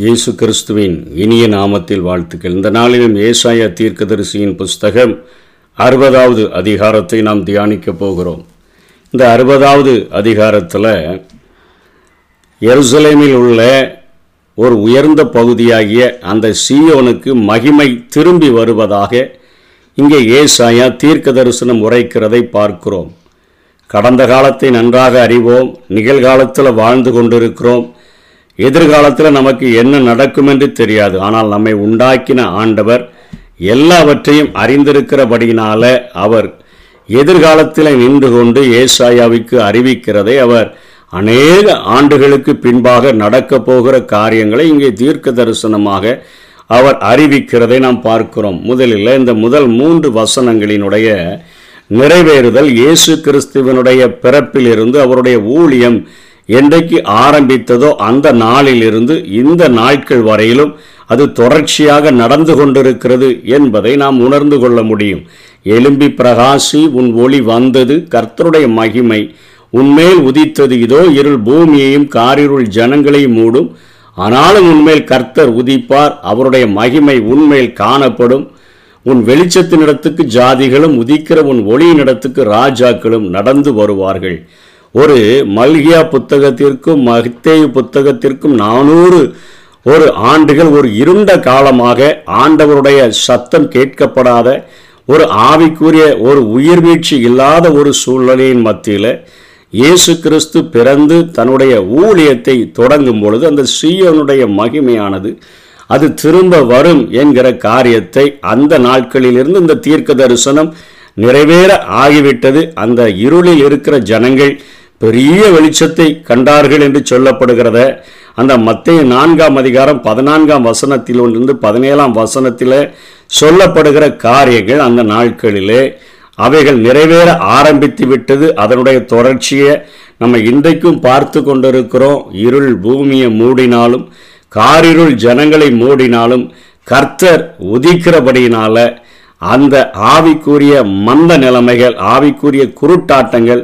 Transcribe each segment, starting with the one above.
இயேசு கிறிஸ்துவின் இனிய நாமத்தில் வாழ்த்துக்கள். இந்த நாளிலும் ஏசாயா தீர்க்கதரிசியின் புஸ்தகம் அறுபதாவது அதிகாரத்தை நாம் தியானிக்க போகிறோம். இந்த அறுபதாவது அதிகாரத்தில் எருசலேமில் உள்ள ஒரு உயர்ந்த பகுதியாகிய அந்த சீயோனுக்கு மகிமை திரும்பி வருவதாக இங்கே ஏசாயா தீர்க்க தரிசனம் உரைக்கிறதை பார்க்கிறோம். கடந்த காலத்தை நன்றாக அறிவோம். நிகழ்காலத்தில் வாழ்ந்து கொண்டிருக்கிறோம். எதிர்காலத்தில் நமக்கு என்ன நடக்கும் என்று தெரியாது. ஆனால் நம்மை உண்டாக்கின ஆண்டவர் எல்லாவற்றையும் அறிந்திருக்கிறபடியினால அவர் எதிர்காலத்தில் நின்று கொண்டு ஏசாயாவுக்கு அறிவிக்கிறதை அவர் அநேக ஆண்டுகளுக்கு பின்பாக நடக்கப் போகிற காரியங்களை இங்கே தீர்க்க தரிசனமாக அவர் அறிவிக்கிறதை நாம் பார்க்கிறோம். முதலில் இந்த முதல் மூன்று வசனங்களினுடைய நிறைவேறுதல் இயேசு கிறிஸ்துவனுடைய பிறப்பிலிருந்து அவருடைய ஊழியம் என்றைக்கு ஆரம்பித்ததோ அந்த நாளிலிருந்து இந்த நாட்கள் வரையிலும் அது தொடர்ச்சியாக நடந்து கொண்டிருக்கிறது என்பதை நாம் உணர்ந்து கொள்ள முடியும். எலும்பி பிரகாசி உன் ஒளி வந்தது கர்த்தருடைய மகிமை உன்மேல் உதித்தது. இதோ இருள் பூமியையும் காரிருள் ஜனங்களையும் மூடும். ஆனாலும் உன்மேல் கர்த்தர் உதிப்பார் அவருடைய மகிமை உன்மேல் காணப்படும். உன் வெளிச்சத்தினிடத்துக்கு ஜாதிகளும் உதிக்கிற உன் ஒளியினிடத்துக்கு ராஜாக்களும் நடந்து வருவார்கள். ஒரு மல்கியா புத்தகத்திற்கும் மகித்தேயு புத்தகத்திற்கும் நானூறு ஒரு ஆண்டுகள் ஒரு இருண்ட காலமாக ஆண்டவருடைய சத்தம் கேட்கப்படாத ஒரு ஆவிக்குரிய ஒரு உயிர் வீழ்ச்சி இல்லாத ஒரு சூழ்நிலையின் மத்தியில் இயேசு கிறிஸ்து பிறந்து தன்னுடைய ஊழியத்தை தொடங்கும் பொழுது அந்த சீயனுடைய மகிமையானது அது திரும்ப வரும் என்கிற காரியத்தை அந்த நாட்களிலிருந்து இந்த தீர்க்க தரிசனம் நிறைவேற ஆகிவிட்டது. அந்த இருளில் இருக்கிற ஜனங்கள் பெரிய வெளிச்சத்தை கண்டார்கள் என்று சொல்லப்படுகிறத அந்த மத்திய நான்காம் அதிகாரம் பதினான்காம் வசனத்தில் இருந்து பதினேழாம் வசனத்தில் சொல்லப்படுகிற காரியங்கள் அந்த நாட்களிலே அவைகள் நிறைவேற ஆரம்பித்து விட்டது. அதனுடைய தொடர்ச்சியை நம்ம இன்றைக்கும் பார்த்து கொண்டிருக்கிறோம். இருள் பூமியை மூடினாலும் காரிருள் ஜனங்களை மூடினாலும் கர்த்தர் உதிக்கிறபடியினால அந்த ஆவிக்குரிய மந்த நிலைமைகள் ஆவிக்குரிய குருட்டாட்டங்கள்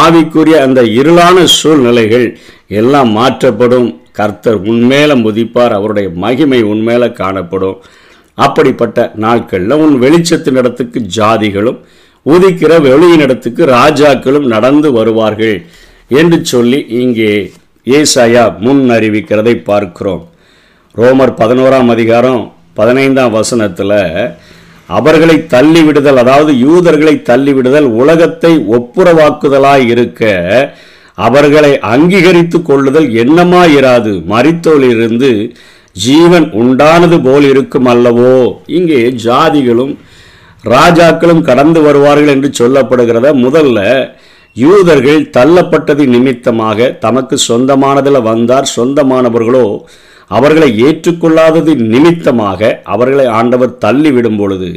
ஆவிக்குரிய அந்த இருளான சூழ்நிலைகள் எல்லாம் மாற்றப்படும். கர்த்தர் உன்மேல முதிப்பார் அவருடைய மகிமை உன்மேல காணப்படும். அப்படிப்பட்ட நாட்களில் உன் வெளிச்சத்தினிடத்துக்கு ஜாதிகளும் உதிக்கிற வெளியினிடத்துக்கு ராஜாக்களும் நடந்து வருவார்கள் என்று சொல்லி இங்கே ஏசாயா முன் அறிவிக்கிறதை பார்க்கிறோம். ரோமர் பதினோராம் அதிகாரம் பதினைந்தாம் வசனத்தில் அவர்களை தள்ளிவிடுதல் அதாவது யூதர்களை தள்ளிவிடுதல் உலகத்தை ஒப்புரவாக்குதலாய் இருக்க அவர்களை அங்கீகரித்து கொள்ளுதல் என்னமாயிராது. மறித்தோலிருந்து ஜீவன் உண்டானது போல் இருக்கும் அல்லவோ? இங்கே ஜாதிகளும் ராஜாக்களும் கடந்து வருவார்கள் என்று சொல்லப்படுகிறத முதல்ல யூதர்கள் தள்ளப்பட்டது நிமித்தமாக தமக்கு சொந்தமானதில் வந்தார். சொந்தமானவர்களோ அவர்களை ஏற்றுக்கொள்ளாதது நிமித்தமாக அவர்களை ஆண்டவர் தள்ளிவிடும் பொழுது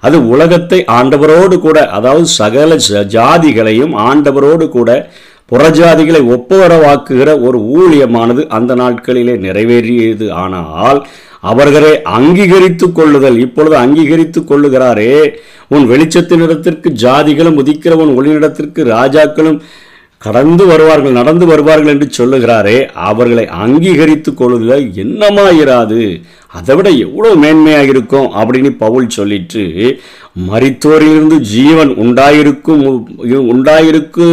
அது உலகத்தை ஆண்டவரோடு கூட அதாவது சகல ஜாதிகளையும் ஆண்டவரோடு கூட புறஜாதிகளை ஒப்புவரவாக்குகிற ஒரு ஊழியமானது அந்த நாட்களிலே நிறைவேறியது. ஆனால் அவர்களை அங்கீகரித்து கொள்ளுதல் இப்பொழுது அங்கீகரித்து கொள்ளுகிறாரே. உன் வெளிச்சத்தினிடத்திற்கு ஜாதிகளும் உதிக்கிற உன் ஒளியிடத்திற்கு ராஜாக்களும் கடந்து வருவார்கள் நடந்து வருவார்கள் என்று சொல்லுகிறாரே அவர்களை அங்கீகரித்து கொள்ளுதல் என்னமாயிராது? அதை விட எவ்வளோ மேன்மையாக இருக்கும் அப்படின்னு பவுல் சொல்லிட்டு மரித்தோரிலிருந்து ஜீவன் உண்டாயிருக்கும் உண்டாயிருக்கு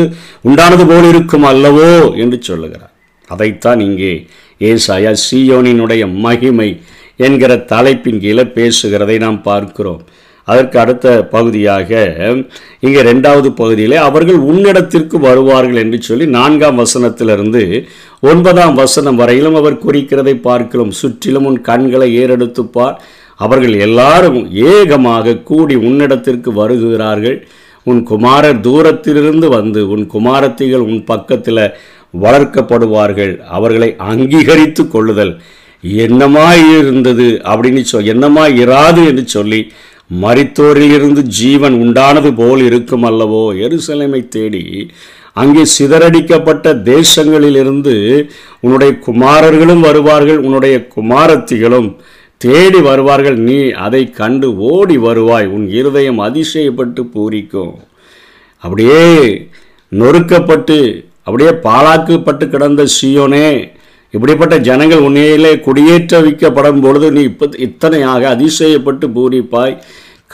உண்டானது போல் இருக்கும் அல்லவோ? என்று சொல்லுகிறார். அதைத்தான் இங்கே ஏசாயா சீயோனினுடைய மகிமை என்கிற தலைப்பின் கீழே பேசுகிறதை நாம் பார்க்கிறோம். அதற்கு அடுத்த பகுதியாக இங்கே ரெண்டாவது பகுதியில் அவர்கள் உன்னிடத்திற்கு வருவார்கள் என்று சொல்லி நான்காம் வசனத்திலிருந்து ஒன்பதாம் வசனம் வரையிலும் அவர் குறிக்கிறதை பார்க்கிறோம். சுற்றிலும் உன் கண்களை ஏறெடுத்துப்பார். அவர்கள் எல்லாரும் ஏகமாக கூடி உன்னிடத்திற்கு வருகிறார்கள். உன் குமாரர் தூரத்திலிருந்து வந்து உன் குமாரத்திகள் உன் பக்கத்தில் வளர்க்கப்படுவார்கள். அவர்களை அங்கீகரித்து கொள்ளுதல். என்னமாய் இருந்தது அப்படின்னு சொல் என்னமாய் இராது என்று சொல்லி மறித்தோரிலிருந்து ஜீவன் உண்டானது போல் இருக்கும் அல்லவோ எருசலேமை தேடி அங்கே சிதறடிக்கப்பட்ட தேசங்களிலிருந்து உன்னுடைய குமாரர்களும் வருவார்கள் உன்னுடைய குமாரத்திகளும் தேடி வருவார்கள். நீ அதை கண்டு ஓடி வருவாய் உன் இருதயம் அதிசயப்பட்டு பூரிக்கும். அப்படியே நொறுக்கப்பட்டு அப்படியே பாழாக்கப்பட்டு கிடந்த சியோனே இப்படிப்பட்ட ஜனங்கள் உன்னையிலே குடியேற்ற வைக்கப்படும் பொழுது நீ இப்போ இத்தனையாக அதிசயப்பட்டு பூரிப்பாய்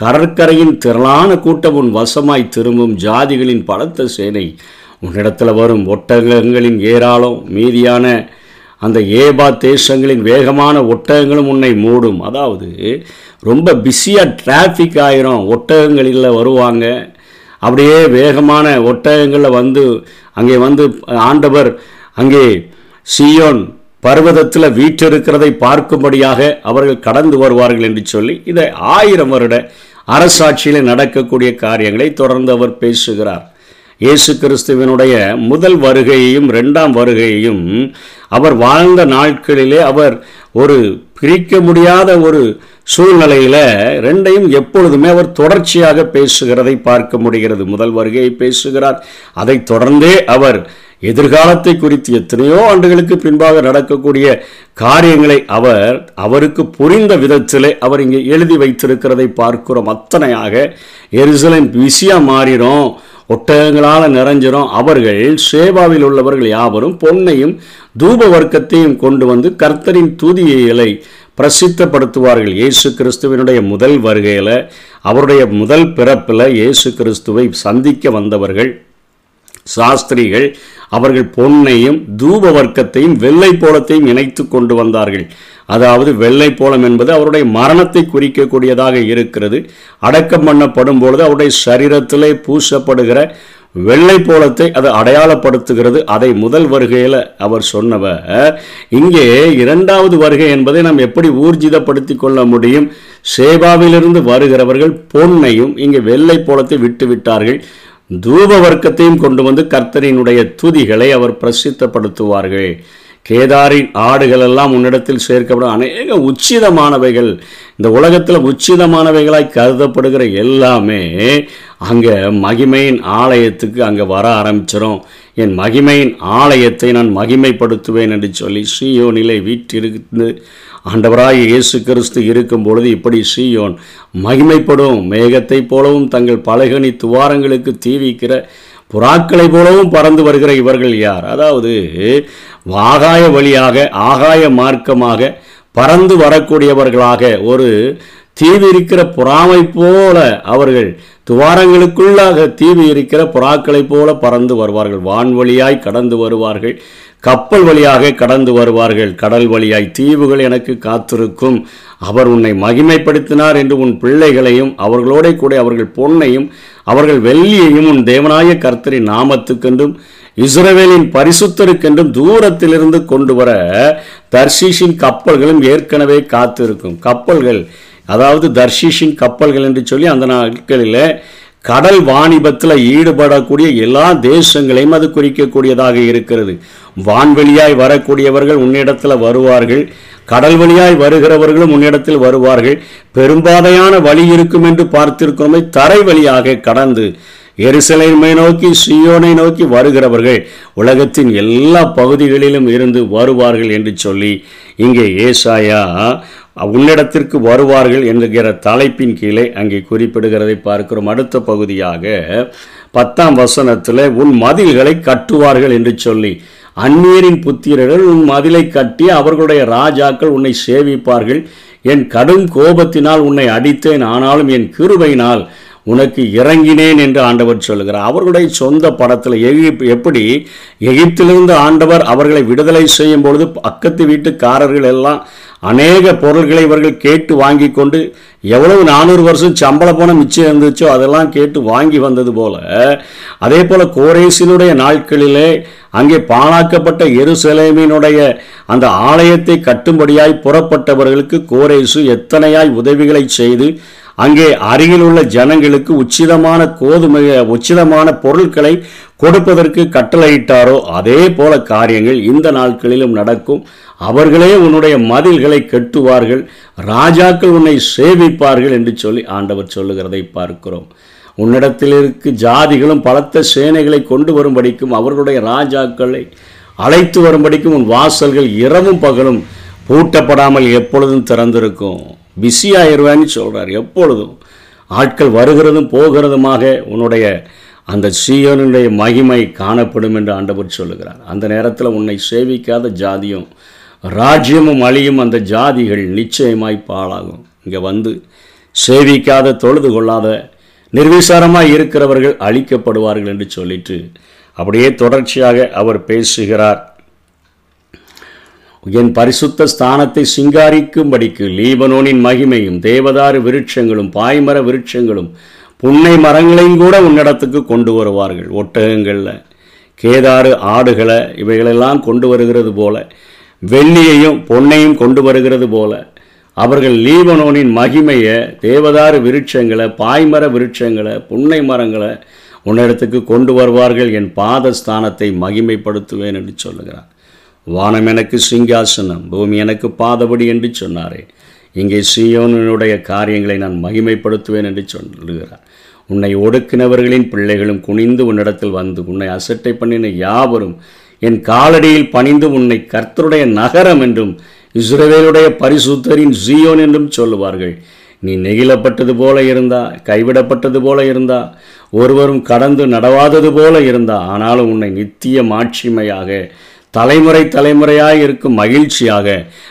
கடற்கரையின் திரளான கூட்டம் உன் வசமாய் திரும்பும் ஜாதிகளின் பலத்த சேனை உன்னிடத்தில் வரும் ஒட்டகங்களின் ஏராளம் மீதியான அந்த ஏபா தேசங்களின் வேகமான ஒட்டகங்களும் உன்னை மூடும். அதாவது ரொம்ப பிஸியாக டிராஃபிக் ஆயிரும். ஒட்டகங்களில் வருவாங்க. அப்படியே வேகமான ஒட்டகங்களில் வந்து அங்கே வந்து ஆண்டவர் அங்கே சியோன் பர்வதத்தில் வீற்றிருக்கிறதை பார்க்கும்படியாக அவர்கள் கடந்து வருவார்கள் என்று சொல்லி இதை ஆயிரம் வருட அரசாட்சியில் நடக்கக்கூடிய காரியங்களை தொடர்ந்து அவர் பேசுகிறார். இயேசு கிறிஸ்துவனுடைய முதல் வருகையையும் ரெண்டாம் வருகையையும் அவர் வாழ்ந்த நாட்களிலே அவர் ஒரு பிரிக்க முடியாத ஒரு சூழ்நிலையில் ரெண்டையும் எப்பொழுதுமே அவர் தொடர்ச்சியாக பேசுகிறதை பார்க்க முடிகிறது. முதல் வருகையை பேசுகிறார். அதை தொடர்ந்தே அவர் எதிர்காலத்தை குறித்து எத்தனையோ ஆண்டுகளுக்கு பின்பாக நடக்கக்கூடிய காரியங்களை அவர் அவருக்கு புரிந்த விதத்திலே அவர் இங்கே எழுதி வைத்திருக்கிறதை பார்க்கிறோம். அத்தனையாக எருசலேம் பிஸியாக மாறிடும் ஒட்டகங்களால் நிறைஞ்சிரும். அவர்கள் சேவாவில் உள்ளவர்கள் யாவரும் பொன்னையும் தூப வர்க்கத்தையும் கொண்டு வந்து கர்த்தரின் தூதியலை பிரசித்தப்படுத்துவார்கள். இயேசு கிறிஸ்துவனுடைய முதல் வருகையில் அவருடைய முதல் பிறப்பில் இயேசு கிறிஸ்துவை சந்திக்க வந்தவர்கள். சாஸ்திரிகள் அவர்கள் பொன்னையும் தூப வர்க்கத்தையும் வெள்ளை போலத்தையும் இணைத்து கொண்டு வந்தார்கள். அதாவது வெள்ளை போலம் என்பது அவருடைய மரணத்தை குறிக்கக்கூடியதாக இருக்கிறது. அடக்கம் பண்ணப்படும் பொழுது அவருடைய சரீரத்திலே பூசப்படுகிற வெள்ளை போலத்தை அது அடையாளப்படுத்துகிறது. அதை முதல் வருகையில் அவர் சொன்னவர். இங்கே இரண்டாவது வருகை என்பதை நாம் எப்படி ஊர்ஜிதப்படுத்தி கொள்ள முடியும்? சேவாவிலிருந்து வருகிறவர்கள் பொன்னையும் இங்கே வெள்ளை போலத்தை விட்டு விட்டார்கள். தூப வர்க்கத்தையும் கொண்டு வந்து கர்த்தரினுடைய துதிகளை அவர் பிரசித்தப்படுத்துவார்கள். கேதாரின் ஆடுகள் எல்லாம் உன்னிடத்தில் சேர்க்கப்படும் அநேக உச்சிதமானவைகள் இந்த உலகத்தில் உச்சிதமானவைகளாய் கருதப்படுகிற எல்லாமே அங்கே மகிமையின் ஆலயத்துக்கு அங்கே வர ஆரம்பிச்சிடும் என் மகிமையின் ஆலயத்தை நான் மகிமைப்படுத்துவேன் என்று சொல்லி ஸ்ரீயோனிலை வீட்டிருந்து ஆண்டவராய் இயேசு கிறிஸ்து இருக்கும் பொழுது இப்படி ஸ்ரீயோன் மகிமைப்படும் மேகத்தைப் போலவும் தங்கள் பலகனி துவாரங்களுக்கு தீவிக்கிற புறாக்களை போலவும் பறந்து வருகிற இவர்கள் யார்? அதாவது ஆகாய வழியாக ஆகாய மார்க்கமாக பறந்து வரக்கூடியவர்களாக ஒரு தீவி இருக்கிற புறாமை போல அவர்கள் துவாரங்களுக்குள்ளாக தீவி இருக்கிற புறாக்களைப் போல பறந்து வருவார்கள். வான்வழியாய் கடந்து வருவார்கள். கப்பல் வழியாக கடந்து வருவார்கள். கடல் வழியாய் தீவுகள் எனக்கு காத்திருக்கும். அவர் உன்னை மகிமைப்படுத்தினார் என்று உன் பிள்ளைகளையும் அவர்களோட கூட அவர்கள் பொன்னையும் அவர்கள் வெள்ளியையும் உன் தேவனாய கர்த்தரின் நாமத்துக்கென்றும் இஸ்ரவேலின் பரிசுத்தருக்கென்றும் தூரத்திலிருந்து கொண்டு வர தர்ஷீஷின் கப்பல்களும் ஏற்கனவே காத்திருக்கும். கப்பல்கள் அதாவது தர்ஷீஷின் கப்பல்கள் என்று சொல்லி அந்த நாட்களில் கடல் வாணிபத்தில் ஈடுபடக்கூடிய எல்லா தேசங்களையும் அது குறிக்கக்கூடியதாக இருக்கிறது. வான்வெளியாய் வரக்கூடியவர்கள் உன்னிடத்தில் வருவார்கள். கடல் வழியாய் வருகிறவர்களும் உன்னிடத்தில் வருவார்கள். பெரும்பாதையான வழி இருக்கும் என்று பார்த்திருக்கிறோமே தரை வழியாக கடந்து எருசலேமை நோக்கி சியோனை நோக்கி வருகிறவர்கள் உலகத்தின் எல்லா பகுதிகளிலும் இருந்து வருவார்கள் என்று சொல்லி இங்கே ஏசாயா உன்னிடத்திற்கு வருவார்கள் என்கிற தலைப்பின் கீழே அங்கே குறிப்பிடுகிறதை பார்க்கிறோம். அடுத்த பகுதியாக பத்தாம் வசனத்தில் உன் மதில்களை கட்டுவார்கள் என்று சொல்லி அந்நியரின் புத்திரர்கள் உன் மதிலை கட்டி அவர்களுடைய ராஜாக்கள் உன்னை சேவிப்பார்கள். என் கடும் கோபத்தினால் உன்னை அடித்தேன். ஆனாலும் என் கிருபையினால் உனக்கு இறங்கினேன் என்று ஆண்டவர் சொல்கிறார் அவர்களுடைய சொந்த படத்தில் எகிப் எப்படி எகிப்திலிருந்து ஆண்டவர் அவர்களை விடுதலை செய்யும் பொழுது பக்கத்து வீட்டுக்காரர்கள் எல்லாம் அநேக பொருள்களை இவர்கள் கேட்டு வாங்கி கொண்டு எவ்வளவு நானூறு வருஷம் சம்பள பணம் மிச்சம் இருந்துச்சோ அதெல்லாம் கேட்டு வாங்கி வந்தது போல அதே போல கோரேசினுடைய நாட்களிலே அங்கே பாழாக்கப்பட்ட எருசலேமினுடைய அந்த ஆலயத்தை கட்டும்படியாய் புறப்பட்டவர்களுக்கு கோரேசு எத்தனையாய் உதவிகளை செய்து அங்கே அருகில் உள்ள ஜனங்களுக்கு உச்சிதமான கோதுமை உச்சிதமான பொருட்களை கொடுப்பதற்கு கட்டளையிட்டாரோ அதே போல காரியங்கள் இந்த நாட்களிலும் நடக்கும். அவர்களே உன்னுடைய மதில்களை கெட்டுவார்கள். ராஜாக்கள் உன்னை சேவிப்பார்கள் என்று சொல்லி ஆண்டவர் சொல்லுகிறதை பார்க்கிறோம். உன்னிடத்தில் இருக்கு ஜாதிகளும் பலத்த சேனைகளை கொண்டு வரும்படிக்கும் அவர்களுடைய ராஜாக்களை அழைத்து வரும்படிக்கும் உன் வாசல்கள் இரவும் பகலும் பூட்டப்படாமல் எப்பொழுதும் திறந்திருக்கும். பிஸியாயிருவேன்னு சொல்கிறார் எப்பொழுதும். ஆட்கள் வருகிறதும் போகிறதுமாக உன்னுடைய அந்த சீயோனுடைய மகிமை காணப்படும் என்று ஆண்டவர் சொல்லுகிறார். அந்த நேரத்தில் உன்னை சேவிக்காத ஜாதியும் ராஜ்யமும் அழியும் அந்த ஜாதிகள் நிச்சயமாய் பாழாகும். இங்கே வந்து சேவிக்காத தொழுது கொள்ளாத நிர்விசாரமாக இருக்கிறவர்கள் அழிக்கப்படுவார்கள் என்று சொல்லிட்டு அப்படியே தொடர்ச்சியாக அவர் பேசுகிறார். என் பரிசுத்த ஸ்தானத்தை சிங்காரிக்கும்படிக்கு லீபனோனின் மகிமையும் தேவதாரு விருட்சங்களும் பாய்மர விருட்சங்களும் புன்னை மரங்களையும் கூட உன்னிடத்துக்கு கொண்டு வருவார்கள். ஒட்டகங்களில் கேதாறு ஆடுகளை இவைகளெல்லாம் கொண்டு வருகிறது போல வெள்ளியையும் பொன்னையும் கொண்டு வருகிறது போல அவர்கள் லீபனோனின் மகிமையை தேவதாறு விருட்சங்களை பாய்மர விருட்சங்களை புன்னை மரங்களை உன்னிடத்துக்கு கொண்டு வருவார்கள் என் பாதஸ்தானத்தை மகிமைப்படுத்துவேன் என்று சொல்லுகிறார். வானம் எனக்கு சிங்காசனம் பூமி எனக்கு பாதபடி என்று சொன்னாரே. இங்கே சீயோனுடைய காரியங்களை நான் மகிமைப்படுத்துவேன் என்று சொல்லுகிறார். உன்னை ஒடுக்கினவர்களின் பிள்ளைகளும் குனிந்து உன்னிடத்தில் வந்து உன்னை அசட்டை பண்ணின யாவரும் என் காலடியில் பணிந்து உன்னை கர்த்தருடைய நகரம் என்றும் இஸ்ரவேலுடைய பரிசுத்தரின் ஜியோன் என்றும் சொல்லுவார்கள். நீ நெகிழப்பட்டது போல இருந்தா கைவிடப்பட்டது போல இருந்தா ஒருவரும் கடந்து நடவாதது போல இருந்தா ஆனாலும் உன்னை நித்திய மாட்சிமையாக தலைமுறை தலைமுறையாக இருக்கும் மகிழ்ச்சியாக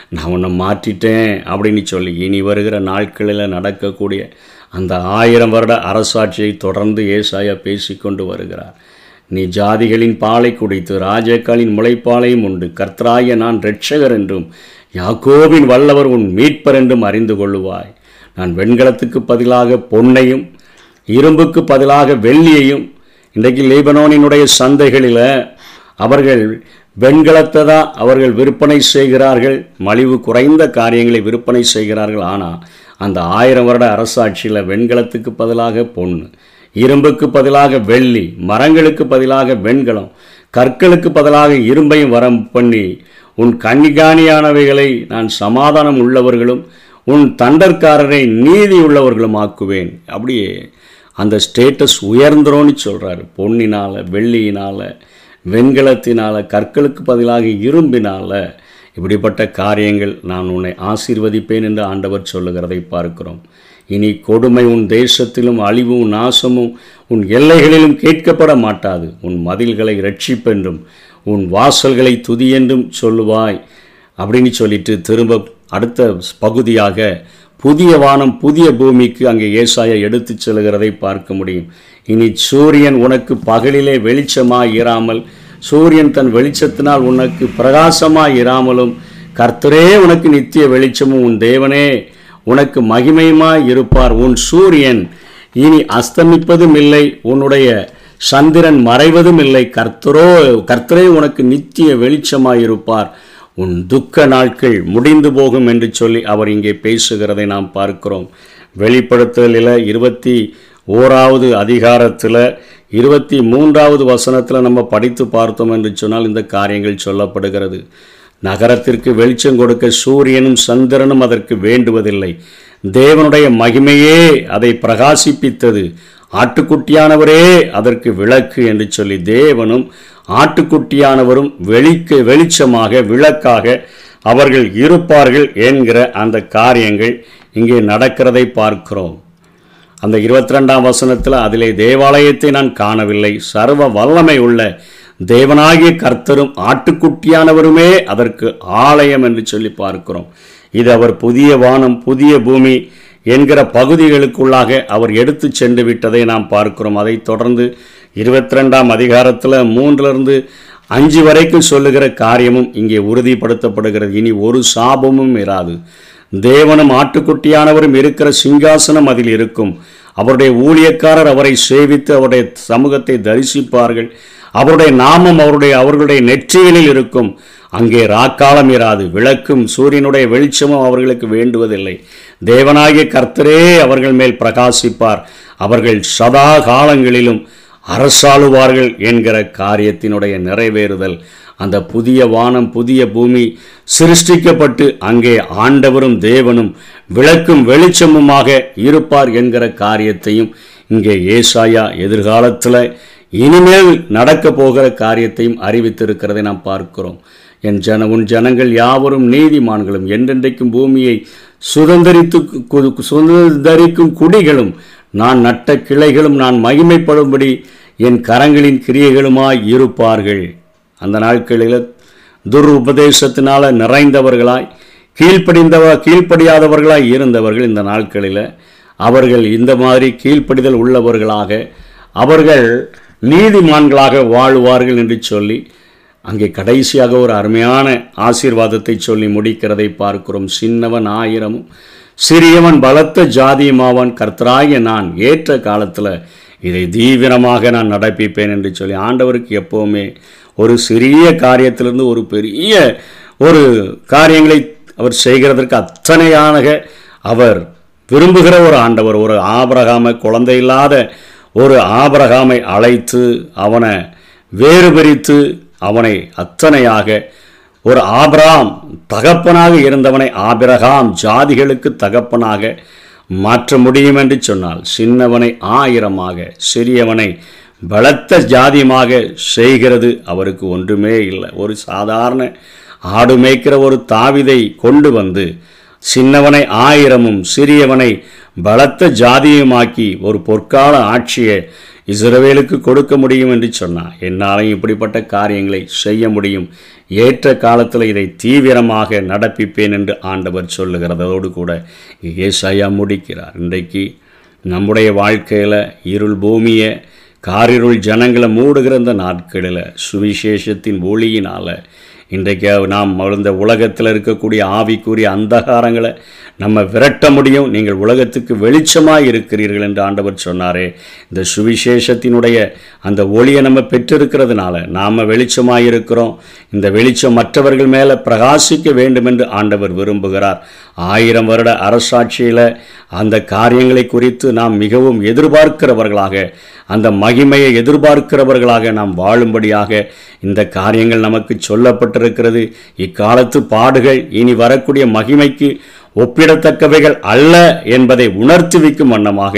நான் உன்னை மாற்றிட்டேன் அப்படின்னு சொல்லி இனி வருகிற நாட்களில் நடக்கக்கூடிய அந்த ஆயிரம் வருட அரசாட்சியை தொடர்ந்து ஏசாயா பேசிக்கொண்டு வருகிறார். நீ ஜாதிகளின் பாலை குடித்து ராஜாக்களின் முளைப்பாலையும் உண்டு. கர்த்தராய நான் இரட்சகர் என்றும் யாக்கோபின் வல்லவர் உன் மீட்பர் என்றும் அறிந்து கொள்ளுவாய். நான் வெண்கலத்துக்கு பதிலாக பொன்னையும் இரும்புக்கு பதிலாக வெள்ளியையும் இன்றைக்கு லீபனோனினுடைய சந்தைகளில் அவர்கள் வெண்கலத்தை தான் அவர்கள் விற்பனை செய்கிறார்கள் மலிவு குறைந்த காரியங்களை விற்பனை செய்கிறார்கள். ஆனால் அந்த ஆயிரம் வருட அரசாட்சியில் வெண்கலத்துக்கு பதிலாக பொண்ணு இரும்புக்கு பதிலாக வெள்ளி மரங்களுக்கு பதிலாக வெண்கலம் கற்களுக்கு பதிலாக இரும்பையும் வரம் பண்ணி உன் கண்ணிகாணியானவைகளை நான் சமாதானம் உள்ளவர்களும் உன் தண்டற்காரரை நீதி உள்ளவர்களும் ஆக்குவேன். அப்படியே அந்த ஸ்டேட்டஸ் உயர்ந்துரும்னு சொல்கிறாரு பொன்னினால் வெள்ளியினால் வெண்கலத்தினால் கற்களுக்கு பதிலாக இரும்பினால் இப்படிப்பட்ட காரியங்கள் நான் உன்னை ஆசீர்வதிப்பேன் என்று ஆண்டவர் சொல்லுகிறதை பார்க்கிறோம். இனி கொடுமை உன் தேசத்திலும் அழிவும் நாசமும் உன் எல்லைகளிலும் கேட்கப்பட மாட்டாது. உன் மதில்களை ரட்சிப்பென்றும் உன் வாசல்களை துதியென்றும் சொல்லுவாய். அப்படின்னு சொல்லிட்டு திரும்ப அடுத்த பகுதியாக புதிய வானம் புதிய பூமிக்கு அங்கே ஏசாய எடுத்துச் செல்கிறதை பார்க்க முடியும். இனி சூரியன் உனக்கு பகலிலே வெளிச்சமாக இராமல் சூரியன் தன் வெளிச்சத்தினால் உனக்கு பிரகாசமாக இராமலும் கர்த்தரே உனக்கு நித்திய வெளிச்சமும் உன் தேவனே உனக்கு மகிமையுமாய் இருப்பார் உன் சூரியன். இனி அஸ்தமிப்பதும் இல்லை உன்னுடைய சந்திரன் மறைவதும் இல்லை கர்த்தரோ கர்த்தரே உனக்கு நித்திய வெளிச்சமாய் இருப்பார் உன் துக்க நாட்கள் முடிந்து போகும் என்று சொல்லி அவர் இங்கே பேசுகிறதை நாம் பார்க்கிறோம். வெளிப்படுத்தலில் இருபத்தி ஓராவது அதிகாரத்தில் இருபத்தி மூன்றாவது வசனத்தில் நம்ம படித்து பார்த்தோம் என்று சொன்னால் இந்த காரியங்கள் சொல்லப்படுகிறது. நகரத்திற்கு வெளிச்சம் கொடுக்க சூரியனும் சந்திரனும் அதற்கு வேண்டுவதில்லை. தேவனுடைய மகிமையே அதை பிரகாசிப்பித்தது. ஆட்டுக்குட்டியானவரே அதற்கு விளக்கு என்று சொல்லி தேவனும் ஆட்டுக்குட்டியானவரும் வெளிக்கு வெளிச்சமாக விளக்காக அவர்கள் இருப்பார்கள் என்கிற அந்த காரியங்கள் இங்கே நடக்கிறதை பார்க்கிறோம். அந்த இருபத்தி ரெண்டாம் வசனத்தில் அதிலே தேவாலயத்தை நான் காணவில்லை. சர்வ வல்லமை உள்ள தேவனாகிய கர்த்தரும் ஆட்டுக்குட்டியானவருமே அதற்கு ஆலயம் என்று சொல்லி பார்க்கிறோம். இது அவர் புதிய வானம் புதிய பூமி என்கிற பகுதிகளுக்குள்ளாக அவர் எடுத்து சென்று விட்டதை நாம் பார்க்கிறோம். அதைத் தொடர்ந்து இருபத்தி ரெண்டாம் அதிகாரத்தில் மூன்றிலிருந்து அஞ்சு வரைக்கும் சொல்லுகிற காரியமும் இங்கே உறுதிப்படுத்தப்படுகிறது. இனி ஒரு சாபமும் இராது. தேவனும் ஆட்டுக்குட்டியானவரும் இருக்கிற சிங்காசனம் அதில் இருக்கும். அவருடைய ஊழியக்காரர் அவரை சேவித்து அவருடைய சமூகத்தை தரிசிப்பார்கள். அவருடைய நாமம் அவருடைய அவர்களுடைய நெற்றியினில் இருக்கும். அங்கே ராக்காலம் இராது விளக்கும் சூரியனுடைய வெளிச்சமும் அவர்களுக்கு வேண்டுவதில்லை. தேவனாகிய கர்த்தரே அவர்கள் மேல் பிரகாசிப்பார். அவர்கள் சதா காலங்களிலும் அரசாளுவார்கள் என்கிற காரியத்தினுடைய நிறைவேறுதல். அந்த புதிய வானம் புதிய பூமி சிருஷ்டிக்கப்பட்டு அங்கே ஆண்டவரும் தேவனும் விளக்கும் வெளிச்சமுமாக இருப்பார் என்கிற காரியத்தையும் இங்கே ஏசாயா எதிர்காலத்தில் இனிமேல் நடக்க போகிற காரியத்தையும் அறிவித்திருக்கிறதை நாம் பார்க்கிறோம். என் ஜன உன் ஜனங்கள் யாவரும் நீதிமான்களும் என்றென்றைக்கும் பூமியை சுதந்திரித்து சுதந்திரிக்கும் குடிகளும் நான் நட்ட கிளைகளும் நான் மகிமைப்படும்படி என் கரங்களின் கிரியைகளுமாய் இருப்பார்கள். அந்த நாட்களில் துர் உபதேசத்தினால் நிறைந்தவர்களாய் கீழ்ப்படிந்தவ கீழ்ப்படியாதவர்களாய் இருந்தவர்கள் இந்த நாட்களில் அவர்கள் இந்த மாதிரி கீழ்ப்படிதல் உள்ளவர்களாக அவர்கள் நீதிமான்களாக வாழ்வார்கள் என்று சொல்லி அங்கே கடைசியாக ஒரு அருமையான ஆசீர்வாதத்தை சொல்லி முடிக்கிறதை பார்க்கிறோம். சின்னவன் ஆயிரமும் சிறியவன் பலத்த ஜாதியுமாவன் கர்த்தராகிய நான் ஏற்ற காலத்தில் இதை தீவிரமாக நான் நடப்பிப்பேன் என்று சொல்லி ஆண்டவருக்கு எப்போவுமே ஒரு சிறிய காரியத்திலிருந்து ஒரு பெரிய ஒரு காரியங்களை அவர் செய்கிறதற்கு அத்தனையாக அவர் விரும்புகிற ஒரு ஆண்டவர் ஒரு ஆபரகாம குழந்தை இல்லாத ஒரு ஆபரகாமை அழைத்து அவனை வேறு பிரித்து அவனை அத்தனையாக ஒரு ஆபராம் தகப்பனாக இருந்தவனை ஆபிரகாம் ஜாதிகளுக்கு தகப்பனாக மாற்ற முடியும் என்று சொன்னால் சின்னவனை ஆயிரமாக சிறியவனை பலத்த ஜாதியமாக செய்கிறது அவருக்கு ஒன்றுமே இல்லை. ஒரு சாதாரண ஆடு மேய்க்கிற ஒரு தாவிதை கொண்டு வந்து சின்னவனை ஆயிரமும் சிறியவனை பலத்த ஜாதியுமாக்கி ஒரு பொற்கால ஆட்சியை இஸ்ரவேலுக்கு கொடுக்க முடியும் என்று சொன்னார். என்னாலையும் இப்படிப்பட்ட காரியங்களை செய்ய முடியும். ஏற்ற காலத்தில் இதை தீவிரமாக நடப்பிப்பேன் என்று ஆண்டவர் சொல்லுகிறதோடு கூட ஏசாயா முடிக்கிறார். இன்றைக்கு நம்முடைய வாழ்க்கையில் இருள் பூமியை காரிருள் ஜனங்களை மூடுகிற இந்த நாட்களில் சுவிசேஷத்தின் ஒளியினால் இன்றைக்கு நாம் இந்த உலகத்தில் இருக்கக்கூடிய ஆவிக்குரிய அந்தகாரங்களை நம்ம விரட்ட முடியும். நீங்கள் உலகத்துக்கு வெளிச்சமாக இருக்கிறீர்கள் என்று ஆண்டவர் சொன்னாரே. இந்த சுவிசேஷத்தினுடைய அந்த ஒளியை நம்ம பெற்றிருக்கிறதுனால நாம் வெளிச்சமாக இருக்கிறோம். இந்த வெளிச்சம் மற்றவர்கள் மேலே பிரகாசிக்க வேண்டும் என்று ஆண்டவர் விரும்புகிறார். ஆயிரம் வருட அரசாட்சியில் அந்த காரியங்களை குறித்து நாம் மிகவும் எதிர்பார்க்கிறவர்களாக அந்த மகிமையை எதிர்பார்க்கிறவர்களாக நாம் வாழும்படியாக இந்த காரியங்கள் நமக்கு சொல்லப்பட்டிருக்கிறது இக்காலத்து பாடுகள் இனி வரக்கூடிய மகிமைக்கு ஒப்பிடத்தக்கவைகள் அல்ல என்பதை உணர்த்துவிக்கும் வண்ணமாக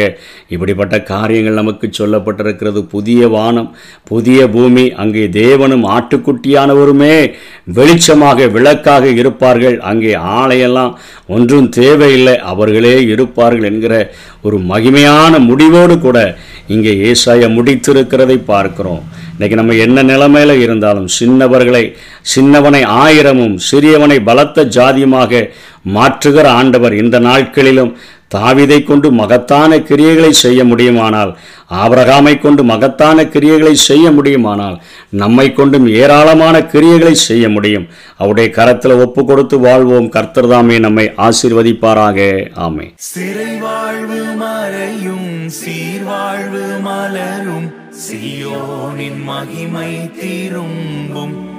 இப்படிப்பட்ட காரியங்கள் நமக்கு சொல்லப்பட்டிருக்கிறது. புதிய வானம் புதிய பூமி அங்கே தேவனும் ஆட்டுக்குட்டியானவருமே வெளிச்சமாக விளக்காக இருப்பார்கள். அங்கே ஆலையெல்லாம் ஒன்றும் தேவையில்லை. அவர்களே இருப்பார்கள் என்கிற ஒரு மகிமையான முடிவோடு கூட இங்கே ஏசாய முடித்திருக்கிறதை பார்க்கிறோம். இன்றைக்கி நம்ம என்ன நிலைமையில் இருந்தாலும் சின்னவர்களை சின்னவனை ஆயிரமும் சிறியவனை பலத்த ஜாதியுமாக மாற்றுகிற ஆண்டவர் இந்த நாட்களிலும் தாவிதை கொண்டு மகத்தான கிரியைகளை செய்ய முடியுமானால் ஆபரகாமை கொண்டு மகத்தான கிரியைகளை செய்ய முடியுமானால் நம்மை கொண்டும் ஏராளமான கிரியைகளை செய்ய முடியும். அவருடைய கரத்தில் ஒப்பு கொடுத்து வாழ்வோம். கர்த்தர்தாமே நம்மை ஆசீர்வதிப்பாராக. ஆமை சிறை வாழ்வு மறையும் சீர்வாழ்வு மலரும். சியோனின் மகிமை திரும்பும்.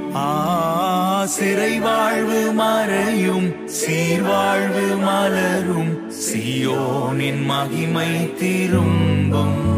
சிறை வாழ்வு மறையும். சீர்வாழ்வு மலரும். சியோனின் மகிமை திரும்பும்.